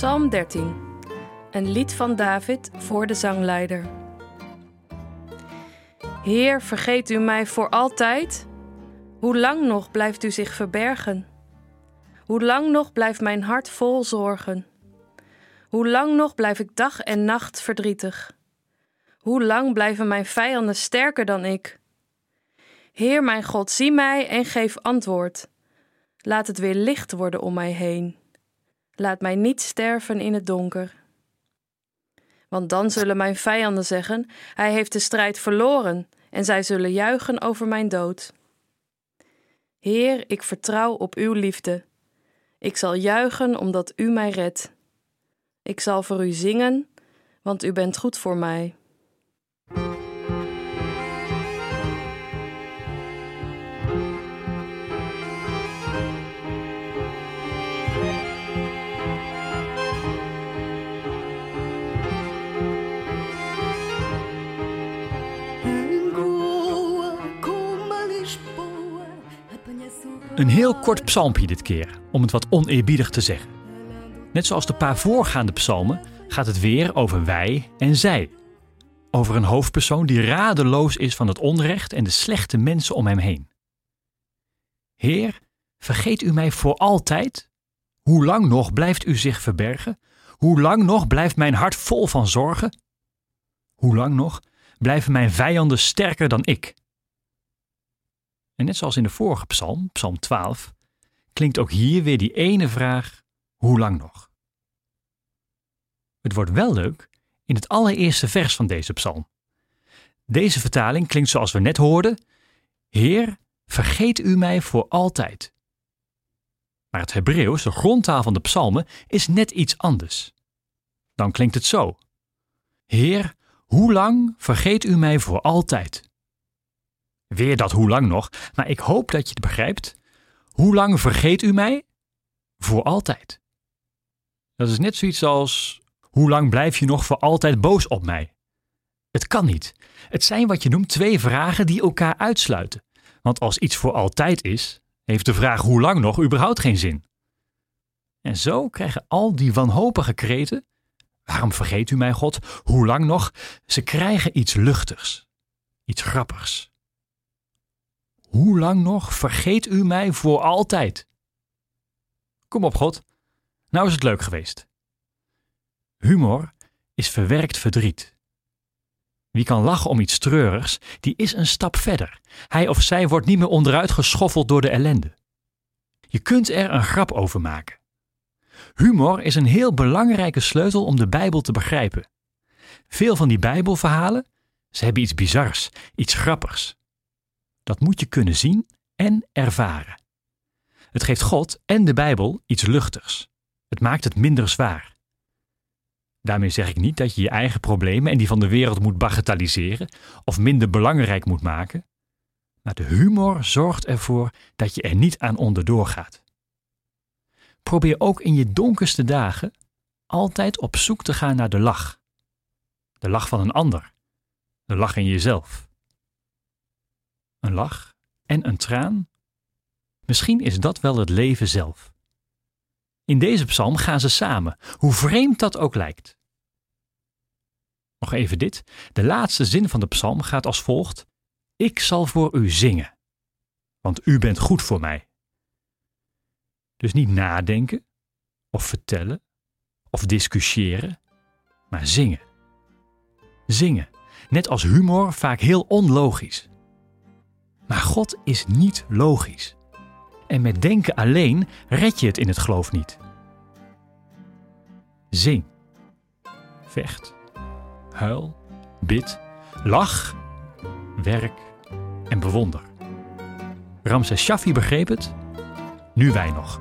Psalm 13. Een lied van David voor de zangleider. Heer, vergeet u mij voor altijd? Hoe lang nog blijft u zich verbergen? Hoe lang nog blijft mijn hart vol zorgen? Hoe lang nog blijf ik dag en nacht verdrietig? Hoe lang blijven mijn vijanden sterker dan ik? Heer mijn God, zie mij en geef antwoord. Laat het weer licht worden om mij heen. Laat mij niet sterven in het donker. Want dan zullen mijn vijanden zeggen: Hij heeft de strijd verloren, en zij zullen juichen over mijn dood. Heer, ik vertrouw op uw liefde. Ik zal juichen omdat u mij redt. Ik zal voor u zingen, want u bent goed voor mij. Een heel kort psalmpje dit keer, om het wat oneerbiedig te zeggen. Net zoals de paar voorgaande psalmen gaat het weer over wij en zij. Over een hoofdpersoon die radeloos is van het onrecht en de slechte mensen om hem heen. Heer, vergeet u mij voor altijd? Hoe lang nog blijft u zich verbergen? Hoe lang nog blijft mijn hart vol van zorgen? Hoe lang nog blijven mijn vijanden sterker dan ik? En net zoals in de vorige psalm, psalm 12, klinkt ook hier weer die ene vraag: hoe lang nog? Het wordt wel leuk in het allereerste vers van deze psalm. Deze vertaling klinkt zoals we net hoorden: Heer, vergeet u mij voor altijd. Maar het Hebreeuws, de grondtaal van de psalmen, is net iets anders. Dan klinkt het zo: Heer, hoe lang vergeet u mij voor altijd? Weer dat hoe lang nog, maar ik hoop dat je het begrijpt. Hoe lang vergeet u mij? Voor altijd. Dat is net zoiets als: hoe lang blijf je nog voor altijd boos op mij? Het kan niet. Het zijn wat je noemt twee vragen die elkaar uitsluiten. Want als iets voor altijd is, heeft de vraag hoe lang nog überhaupt geen zin. En zo krijgen al die wanhopige kreten: waarom vergeet u mij, God? Hoe lang nog? Ze krijgen iets luchtigs, iets grappigs. Hoe lang nog vergeet u mij voor altijd? Kom op, God. Nou is het leuk geweest. Humor is verwerkt verdriet. Wie kan lachen om iets treurigs, die is een stap verder. Hij of zij wordt niet meer onderuit geschoffeld door de ellende. Je kunt er een grap over maken. Humor is een heel belangrijke sleutel om de Bijbel te begrijpen. Veel van die Bijbelverhalen, ze hebben iets bizars, iets grappigs. Dat moet je kunnen zien en ervaren. Het geeft God en de Bijbel iets luchtigs. Het maakt het minder zwaar. Daarmee zeg ik niet dat je je eigen problemen en die van de wereld moet bagatelliseren of minder belangrijk moet maken. Maar de humor zorgt ervoor dat je er niet aan onderdoor gaat. Probeer ook in je donkerste dagen altijd op zoek te gaan naar de lach. De lach van een ander. De lach in jezelf een lach en een traan? Misschien is dat wel het leven zelf. In deze psalm gaan ze samen, hoe vreemd dat ook lijkt. Nog even dit. De laatste zin van de psalm gaat als volgt: Ik zal voor u zingen, want u bent goed voor mij. Dus niet nadenken, of vertellen, of discussiëren, maar zingen. Zingen, net als humor vaak heel onlogisch. Maar God is niet logisch. En met denken alleen red je het in het geloof niet. Zing. Vecht. Huil. Bid. Lach. Werk. En bewonder. Ramses Shaffi begreep het. Nu wij nog.